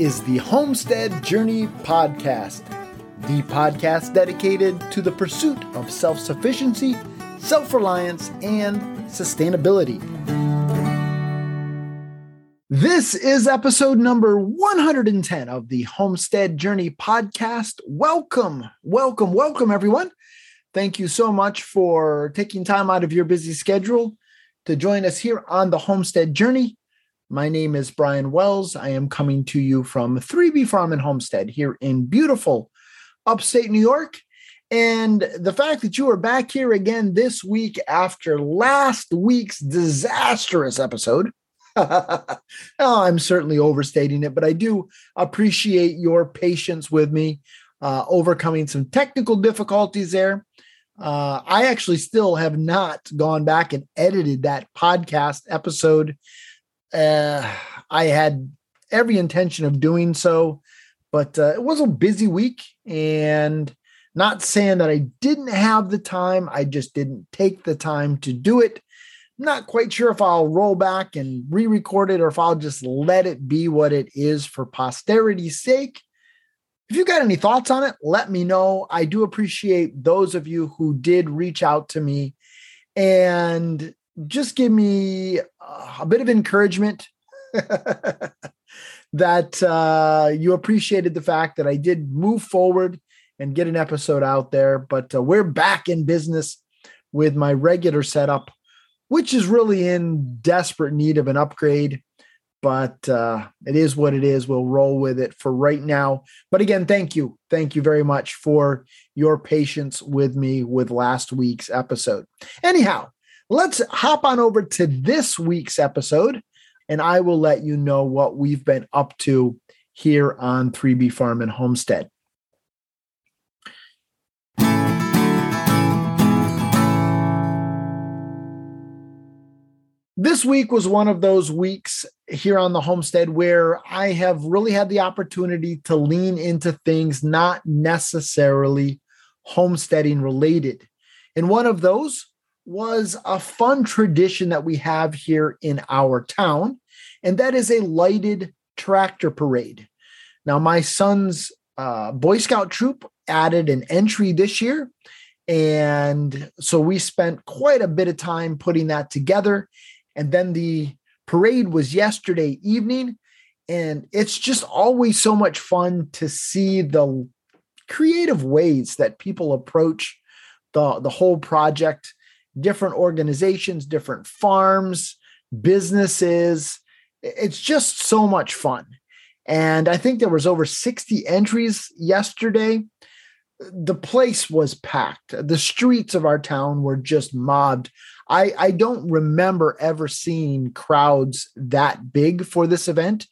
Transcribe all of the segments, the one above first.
is the Homestead Journey Podcast, the podcast dedicated to the pursuit of self sufficiency, self reliance, and sustainability. This is episode number 110 of the Homestead Journey Podcast. Welcome, welcome, welcome, everyone. Thank you so much for taking time out of your busy schedule to join us here on the Homestead Journey. My name is Brian Wells. I am coming to you from 3B Farm and Homestead here in beautiful upstate New York. And the fact that you are back here again this week after last week's disastrous episode. oh, I'm certainly overstating it, but I do appreciate your patience with me, uh, overcoming some technical difficulties there. Uh, I actually still have not gone back and edited that podcast episode uh, I had every intention of doing so, but uh, it was a busy week and not saying that I didn't have the time. I just didn't take the time to do it. Not quite sure if I'll roll back and re record it or if I'll just let it be what it is for posterity's sake. If you got any thoughts on it, let me know. I do appreciate those of you who did reach out to me and just give me a bit of encouragement that uh, you appreciated the fact that I did move forward and get an episode out there. But uh, we're back in business with my regular setup, which is really in desperate need of an upgrade. But uh, it is what it is. We'll roll with it for right now. But again, thank you. Thank you very much for your patience with me with last week's episode. Anyhow, let's hop on over to this week's episode, and I will let you know what we've been up to here on 3B Farm and Homestead. This week was one of those weeks here on the homestead where I have really had the opportunity to lean into things not necessarily homesteading related. And one of those was a fun tradition that we have here in our town, and that is a lighted tractor parade. Now, my son's uh, Boy Scout troop added an entry this year. And so we spent quite a bit of time putting that together. And then the parade was yesterday evening. And it's just always so much fun to see the creative ways that people approach the, the whole project different organizations, different farms, businesses. It's just so much fun. And I think there was over 60 entries yesterday. The place was packed. The streets of our town were just mobbed. I, I don't remember ever seeing crowds that big for this event.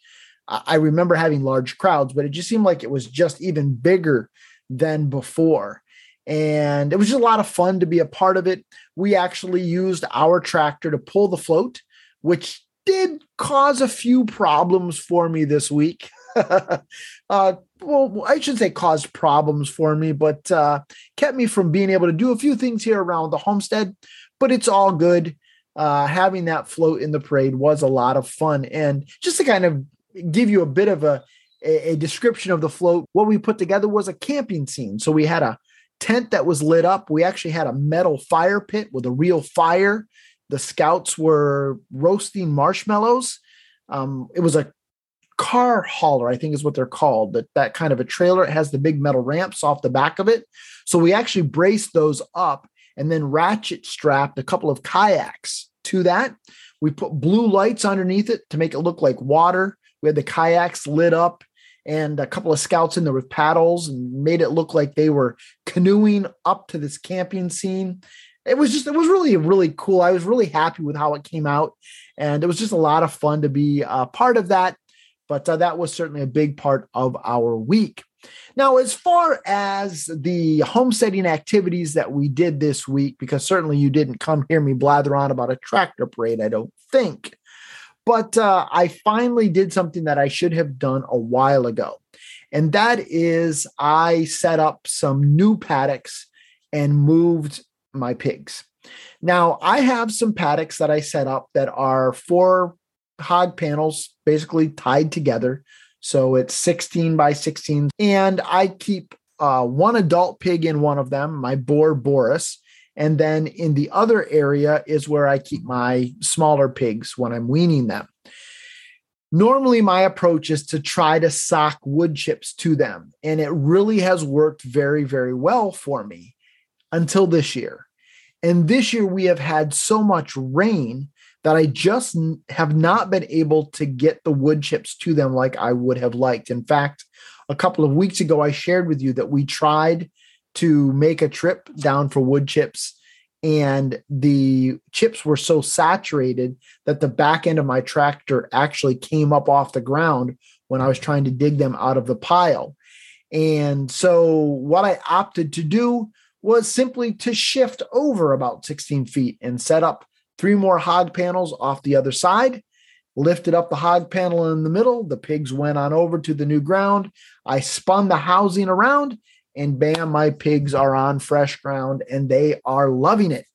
I remember having large crowds, but it just seemed like it was just even bigger than before and it was just a lot of fun to be a part of it. We actually used our tractor to pull the float, which did cause a few problems for me this week. uh, well, I should say caused problems for me, but uh, kept me from being able to do a few things here around the homestead. But it's all good. Uh, having that float in the parade was a lot of fun. And just to kind of give you a bit of a, a, a description of the float, what we put together was a camping scene. So we had a tent that was lit up. We actually had a metal fire pit with a real fire. The scouts were roasting marshmallows. Um, it was a car hauler, I think is what they're called. That that kind of a trailer. It has the big metal ramps off the back of it. So we actually braced those up and then ratchet strapped a couple of kayaks to that. We put blue lights underneath it to make it look like water. We had the kayaks lit up and a couple of scouts in there with paddles and made it look like they were canoeing up to this camping scene. It was just, it was really, really cool. I was really happy with how it came out. And it was just a lot of fun to be a part of that. But uh, that was certainly a big part of our week. Now, as far as the homesteading activities that we did this week, because certainly you didn't come hear me blather on about a tractor parade, I don't think. But uh, I finally did something that I should have done a while ago. And that is, I set up some new paddocks and moved my pigs. Now, I have some paddocks that I set up that are four hog panels basically tied together. So it's 16 by 16. And I keep uh, one adult pig in one of them, my boar Boris. And then in the other area is where I keep my smaller pigs when I'm weaning them. Normally, my approach is to try to sock wood chips to them. And it really has worked very, very well for me until this year. And this year, we have had so much rain that I just have not been able to get the wood chips to them like I would have liked. In fact, a couple of weeks ago, I shared with you that we tried to make a trip down for wood chips and the chips were so saturated that the back end of my tractor actually came up off the ground when I was trying to dig them out of the pile. And so, what I opted to do was simply to shift over about 16 feet and set up three more hog panels off the other side. Lifted up the hog panel in the middle. The pigs went on over to the new ground. I spun the housing around, and bam, my pigs are on fresh ground and they are loving it.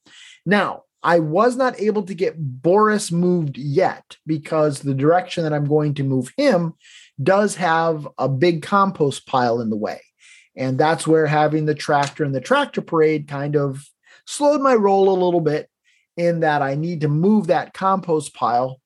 Now, I was not able to get Boris moved yet because the direction that I'm going to move him does have a big compost pile in the way. And that's where having the tractor and the tractor parade kind of slowed my roll a little bit in that I need to move that compost pile.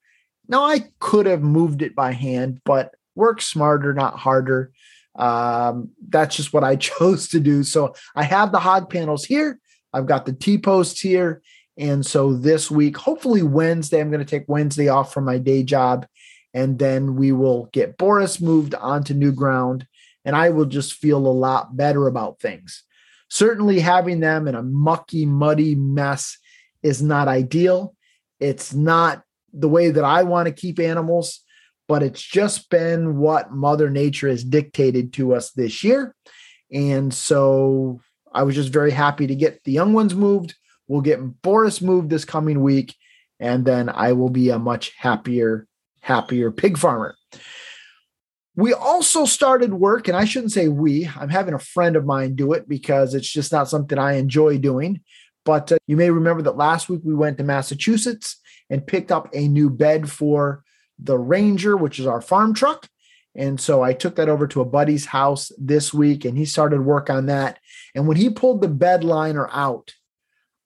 Now, I could have moved it by hand, but work smarter, not harder. Um, that's just what I chose to do. So I have the hog panels here. I've got the T posts here. And so this week, hopefully Wednesday, I'm going to take Wednesday off from my day job. And then we will get Boris moved onto new ground. And I will just feel a lot better about things. Certainly having them in a mucky, muddy mess is not ideal. It's not the way that I want to keep animals, but it's just been what Mother Nature has dictated to us this year. And so I was just very happy to get the young ones moved. We'll get Boris moved this coming week, and then I will be a much happier, happier pig farmer. We also started work, and I shouldn't say we, I'm having a friend of mine do it because it's just not something I enjoy doing. But uh, you may remember that last week we went to Massachusetts and picked up a new bed for the Ranger, which is our farm truck. And so I took that over to a buddy's house this week and he started work on that. And when he pulled the bed liner out,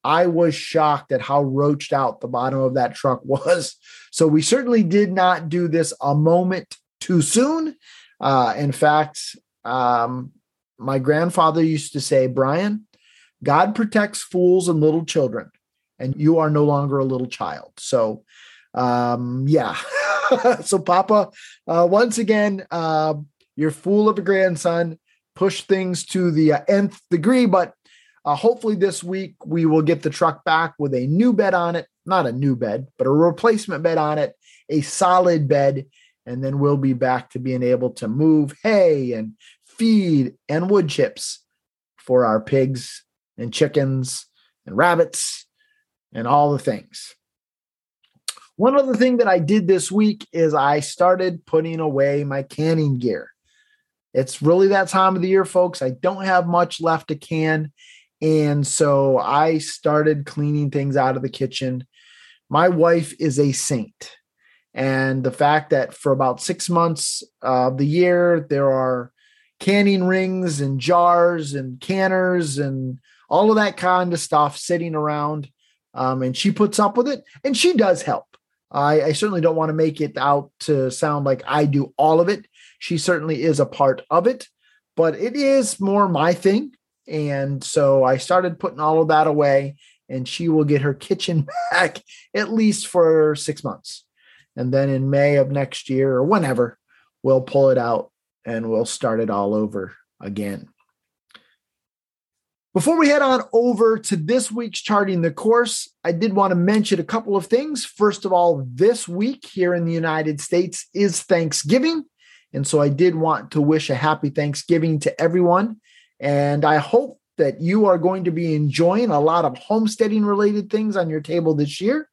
I was shocked at how roached out the bottom of that truck was. So we certainly did not do this a moment too soon. Uh, in fact, um, my grandfather used to say, Brian, God protects fools and little children, and you are no longer a little child. So, um, yeah. so, Papa, uh, once again, uh, you're fool of a grandson. Push things to the uh, nth degree, but uh, hopefully this week we will get the truck back with a new bed on it. Not a new bed, but a replacement bed on it, a solid bed, and then we'll be back to being able to move hay and feed and wood chips for our pigs and chickens and rabbits and all the things. One other thing that I did this week is I started putting away my canning gear. It's really that time of the year, folks. I don't have much left to can. And so I started cleaning things out of the kitchen. My wife is a saint. And the fact that for about six months of the year, there are canning rings and jars and canners and all of that kind of stuff sitting around. Um, and she puts up with it and she does help. I, I certainly don't want to make it out to sound like I do all of it. She certainly is a part of it, but it is more my thing. And so I started putting all of that away, and she will get her kitchen back at least for six months. And then in May of next year or whenever, we'll pull it out and we'll start it all over again. Before we head on over to this week's charting the course, I did want to mention a couple of things. First of all, this week here in the United States is Thanksgiving. And so I did want to wish a happy Thanksgiving to everyone. And I hope that you are going to be enjoying a lot of homesteading related things on your table this year.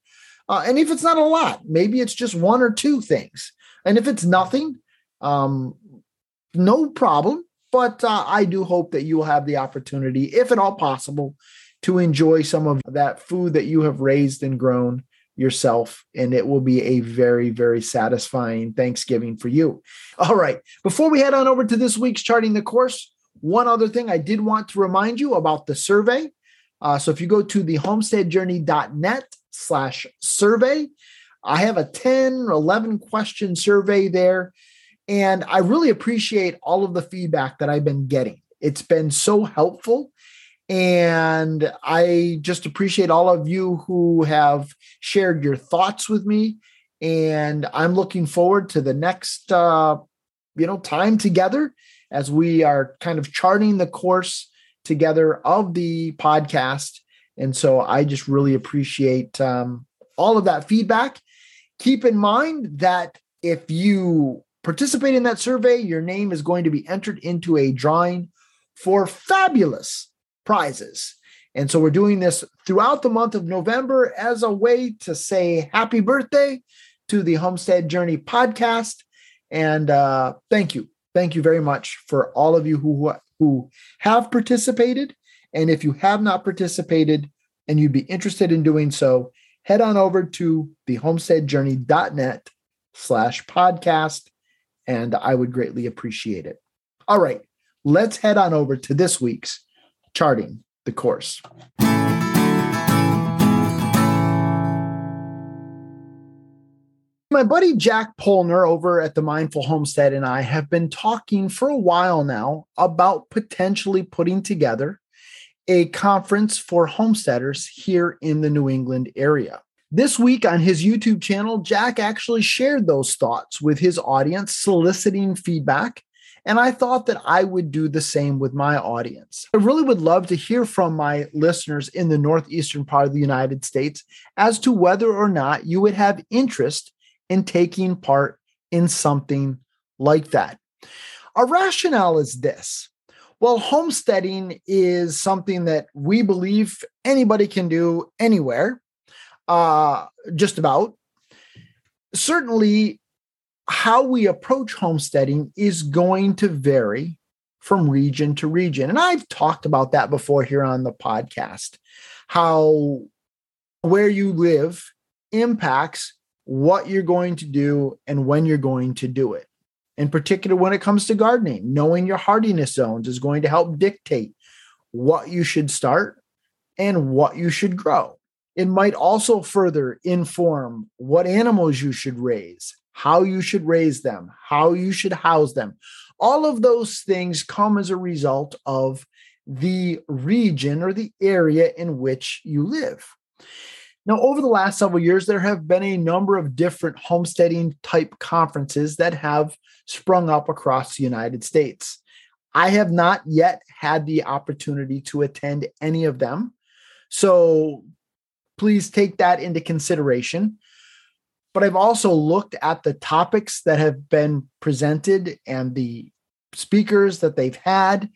Uh, and if it's not a lot, maybe it's just one or two things. And if it's nothing, um, no problem but uh, I do hope that you will have the opportunity, if at all possible, to enjoy some of that food that you have raised and grown yourself, and it will be a very, very satisfying Thanksgiving for you. All right. Before we head on over to this week's Charting the Course, one other thing I did want to remind you about the survey. Uh, so if you go to the homesteadjourney.net slash survey, I have a 10 or 11 question survey there. And I really appreciate all of the feedback that I've been getting. It's been so helpful. And I just appreciate all of you who have shared your thoughts with me. And I'm looking forward to the next, uh, you know, time together as we are kind of charting the course together of the podcast. And so I just really appreciate um, all of that feedback. Keep in mind that if you participate in that survey, your name is going to be entered into a drawing for fabulous prizes. And so we're doing this throughout the month of November as a way to say happy birthday to the Homestead Journey podcast. And uh, thank you. Thank you very much for all of you who, who have participated. And if you have not participated and you'd be interested in doing so, head on over to the homesteadjourney.net slash podcast. And I would greatly appreciate it. All right, let's head on over to this week's charting the course. My buddy Jack Pollner over at the Mindful Homestead and I have been talking for a while now about potentially putting together a conference for homesteaders here in the New England area. This week on his YouTube channel, Jack actually shared those thoughts with his audience, soliciting feedback and I thought that I would do the same with my audience. I really would love to hear from my listeners in the Northeastern part of the United States as to whether or not you would have interest in taking part in something like that. Our rationale is this. Well, homesteading is something that we believe anybody can do anywhere, uh, just about. Certainly, how we approach homesteading is going to vary from region to region. And I've talked about that before here on the podcast, how where you live impacts what you're going to do and when you're going to do it. In particular, when it comes to gardening, knowing your hardiness zones is going to help dictate what you should start and what you should grow. It might also further inform what animals you should raise, how you should raise them, how you should house them. All of those things come as a result of the region or the area in which you live. Now, over the last several years, there have been a number of different homesteading type conferences that have sprung up across the United States. I have not yet had the opportunity to attend any of them. So please take that into consideration but I've also looked at the topics that have been presented and the speakers that they've had.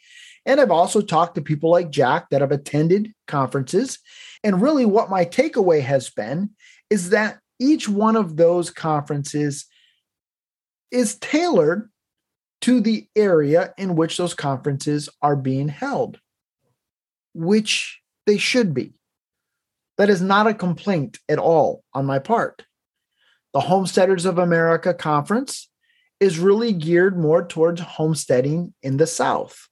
And I've also talked to people like Jack that have attended conferences. And really, what my takeaway has been is that each one of those conferences is tailored to the area in which those conferences are being held, which they should be. That is not a complaint at all on my part the Homesteaders of America Conference is really geared more towards homesteading in the South,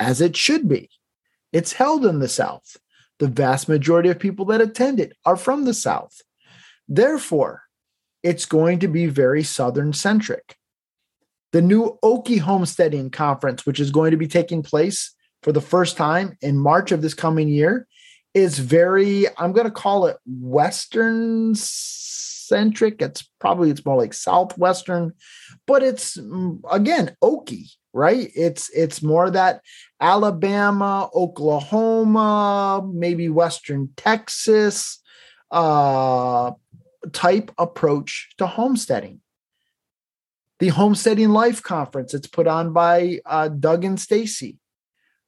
as it should be. It's held in the South. The vast majority of people that attend it are from the South. Therefore, it's going to be very Southern centric. The new Okie Homesteading Conference, which is going to be taking place for the first time in March of this coming year, is very, I'm going to call it Western centric. It's probably it's more like southwestern, but it's mm, again Okie, right? It's it's more that Alabama, Oklahoma, maybe western Texas uh, type approach to homesteading. The Homesteading Life Conference, it's put on by uh, Doug and Stacy.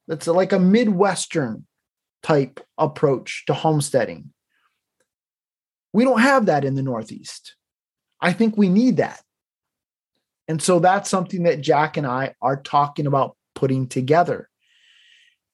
That's like a Midwestern type approach to homesteading. We don't have that in the Northeast. I think we need that. And so that's something that Jack and I are talking about putting together.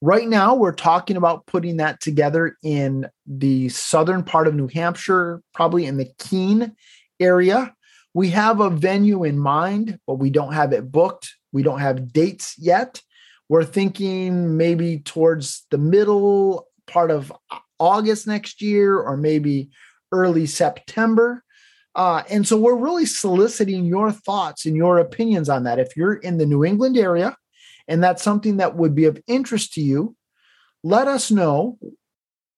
Right now, we're talking about putting that together in the southern part of New Hampshire, probably in the Keene area. We have a venue in mind, but we don't have it booked. We don't have dates yet. We're thinking maybe towards the middle part of August next year or maybe early September. Uh, and so we're really soliciting your thoughts and your opinions on that. If you're in the New England area and that's something that would be of interest to you, let us know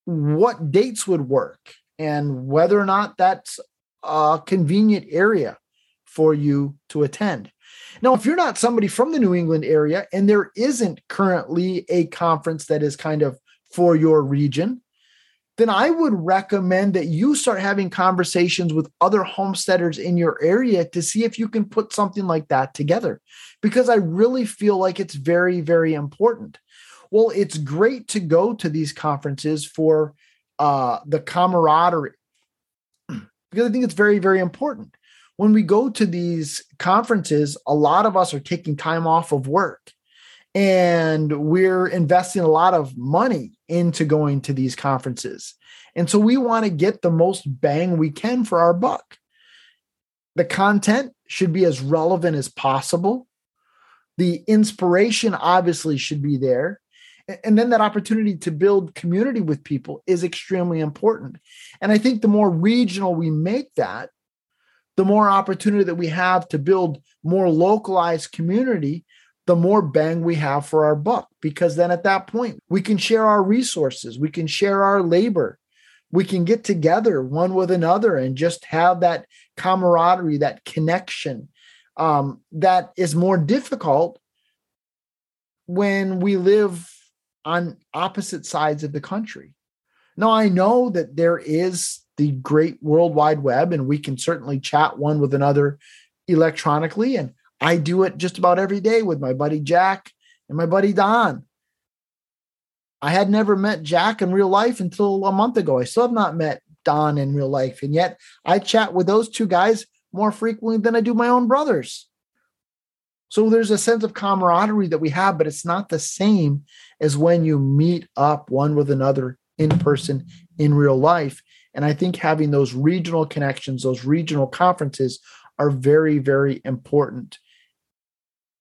what dates would work and whether or not that's a convenient area for you to attend. Now, if you're not somebody from the New England area and there isn't currently a conference that is kind of for your region, then I would recommend that you start having conversations with other homesteaders in your area to see if you can put something like that together. Because I really feel like it's very, very important. Well, it's great to go to these conferences for uh, the camaraderie, because I think it's very, very important. When we go to these conferences, a lot of us are taking time off of work and we're investing a lot of money into going to these conferences. And so we want to get the most bang we can for our buck. The content should be as relevant as possible. The inspiration obviously should be there. And then that opportunity to build community with people is extremely important. And I think the more regional we make that, the more opportunity that we have to build more localized community the more bang we have for our buck. Because then at that point, we can share our resources, we can share our labor, we can get together one with another and just have that camaraderie, that connection um, that is more difficult when we live on opposite sides of the country. Now, I know that there is the great World Wide Web, and we can certainly chat one with another electronically. And I do it just about every day with my buddy Jack and my buddy Don. I had never met Jack in real life until a month ago. I still have not met Don in real life. And yet I chat with those two guys more frequently than I do my own brothers. So there's a sense of camaraderie that we have, but it's not the same as when you meet up one with another in person in real life. And I think having those regional connections, those regional conferences are very, very important.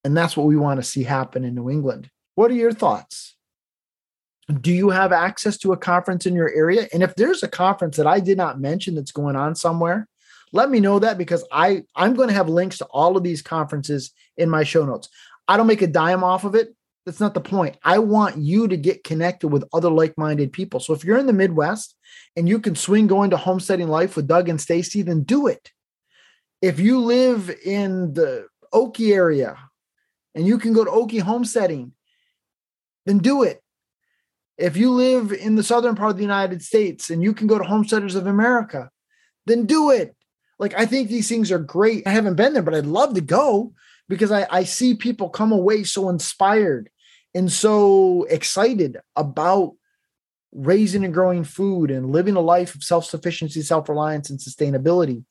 And that's what we want to see happen in New England. What are your thoughts? Do you have access to a conference in your area? And if there's a conference that I did not mention that's going on somewhere, let me know that because I I'm going to have links to all of these conferences in my show notes. I don't make a dime off of it. That's not the point. I want you to get connected with other like-minded people. So if you're in the Midwest and you can swing going to homesteading life with Doug and Stacy, then do it. If you live in the Okie area and you can go to Okie homesteading, then do it. If you live in the southern part of the United States and you can go to Homesteaders of America, then do it. Like, I think these things are great. I haven't been there, but I'd love to go because I, I see people come away so inspired and so excited about raising and growing food and living a life of self sufficiency, self reliance, and sustainability.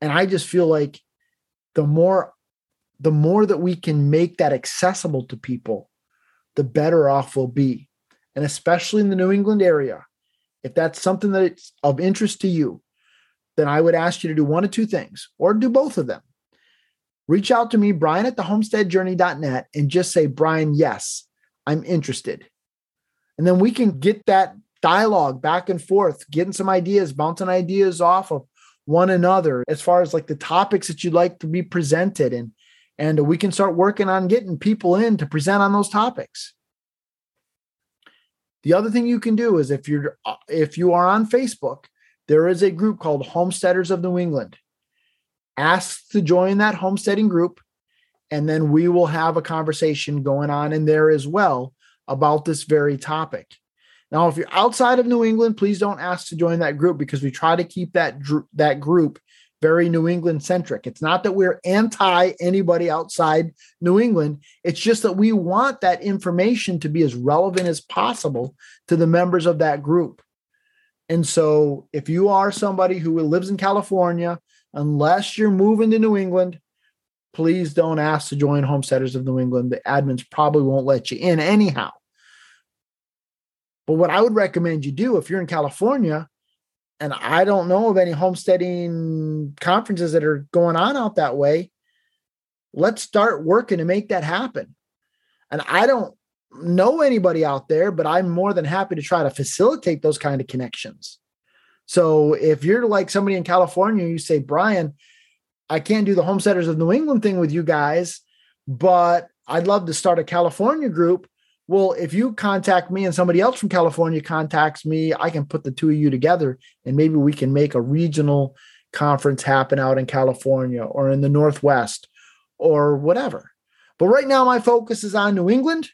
And I just feel like the more the more that we can make that accessible to people, the better off we'll be. And especially in the New England area, if that's something that's of interest to you, then I would ask you to do one of two things or do both of them. Reach out to me, Brian at the homesteadjourney.net, and just say, Brian, yes, I'm interested. And then we can get that dialogue back and forth, getting some ideas, bouncing ideas off of one another as far as like the topics that you'd like to be presented and and we can start working on getting people in to present on those topics. The other thing you can do is if you're uh, if you are on facebook there is a group called homesteaders of new england ask to join that homesteading group and then we will have a conversation going on in there as well about this very topic now if you're outside of new england please don't ask to join that group because we try to keep that that group very New England centric. It's not that we're anti anybody outside New England. It's just that we want that information to be as relevant as possible to the members of that group. And so if you are somebody who lives in California, unless you're moving to New England, please don't ask to join Homesteaders of New England. The admins probably won't let you in anyhow. But what I would recommend you do if you're in California, and I don't know of any homesteading conferences that are going on out that way, let's start working to make that happen. And I don't know anybody out there, but I'm more than happy to try to facilitate those kind of connections. So if you're like somebody in California, you say, Brian, I can't do the homesteaders of New England thing with you guys, but I'd love to start a California group. Well, if you contact me and somebody else from California contacts me, I can put the two of you together and maybe we can make a regional conference happen out in California or in the Northwest or whatever. But right now, my focus is on New England.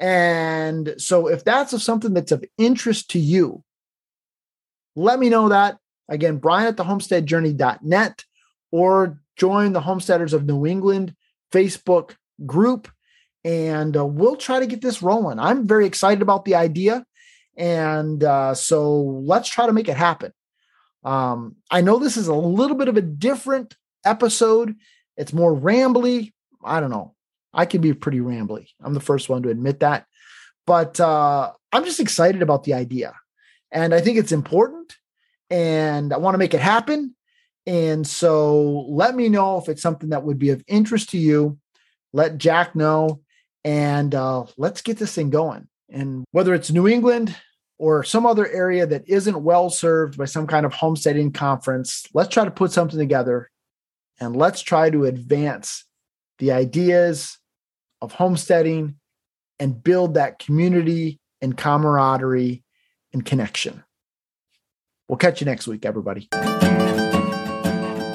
And so if that's something that's of interest to you, let me know that. Again, Brian at the homesteadjourney.net or join the Homesteaders of New England Facebook group and uh, we'll try to get this rolling. I'm very excited about the idea. And uh, so let's try to make it happen. Um, I know this is a little bit of a different episode. It's more rambly. I don't know. I can be pretty rambly. I'm the first one to admit that. But uh, I'm just excited about the idea. And I think it's important. And I want to make it happen. And so let me know if it's something that would be of interest to you. Let Jack know. And uh, let's get this thing going. And whether it's New England or some other area that isn't well served by some kind of homesteading conference, let's try to put something together and let's try to advance the ideas of homesteading and build that community and camaraderie and connection. We'll catch you next week, everybody.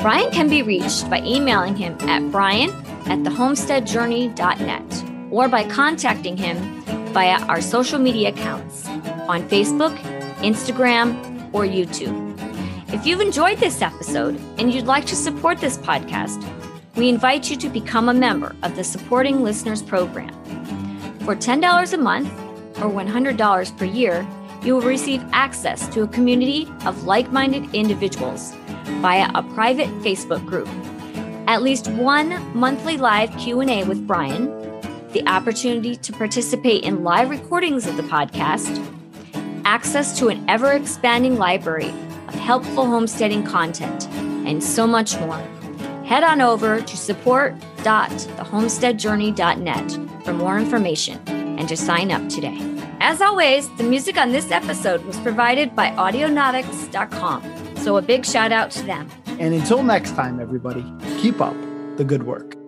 Brian can be reached by emailing him at brian at thehomesteadjourney.net or by contacting him via our social media accounts on Facebook, Instagram, or YouTube. If you've enjoyed this episode and you'd like to support this podcast, we invite you to become a member of the Supporting Listeners Program. For $10 a month or $100 per year, you will receive access to a community of like-minded individuals via a private Facebook group, at least one monthly live Q&A with Brian, the opportunity to participate in live recordings of the podcast, access to an ever-expanding library of helpful homesteading content, and so much more head on over to support.thehomesteadjourney.net for more information and to sign up today. As always, the music on this episode was provided by audionautics.com. So a big shout out to them. And until next time, everybody, keep up the good work.